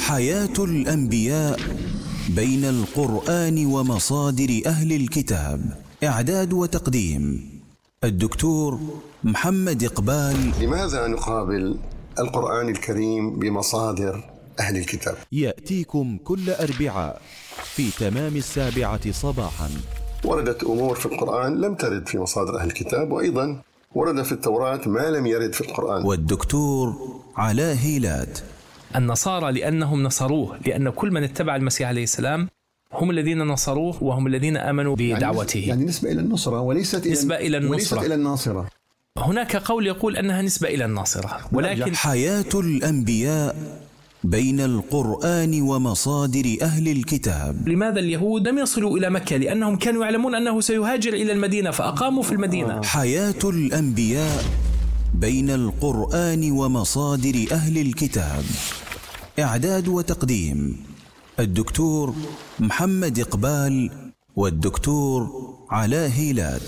حياة الأنبياء بين القرآن ومصادر أهل الكتاب. إعداد وتقديم الدكتور محمد إقبال. لماذا نقابل القرآن الكريم بمصادر أهل الكتاب؟ يأتيكم كل أربعاء في تمام السابعة صباحا. وردت أمور في القرآن لم ترد في مصادر أهل الكتاب وأيضا ورد في التوراة ما لم يرد في القرآن. والدكتور علاء هيلات. النصارى لأنهم نصروه لأن كل من اتبع المسيح عليه السلام هم الذين نصروه وهم الذين آمنوا بدعوته. يعني نسبة إلى النصرة وليست إلى نسبة إلى النصرة. وليست إلى الناصرة. هناك قول يقول أنها نسبة إلى الناصرة ولكن حياة الأنبياء بين القرآن ومصادر أهل الكتاب. لماذا اليهود لم يصلوا إلى مكة؟ لأنهم كانوا يعلمون أنه سيهاجر إلى المدينة فأقاموا في المدينة. حياة الأنبياء بين القرآن ومصادر أهل الكتاب. إعداد وتقديم الدكتور محمد إقبال والدكتور علاء هيلات.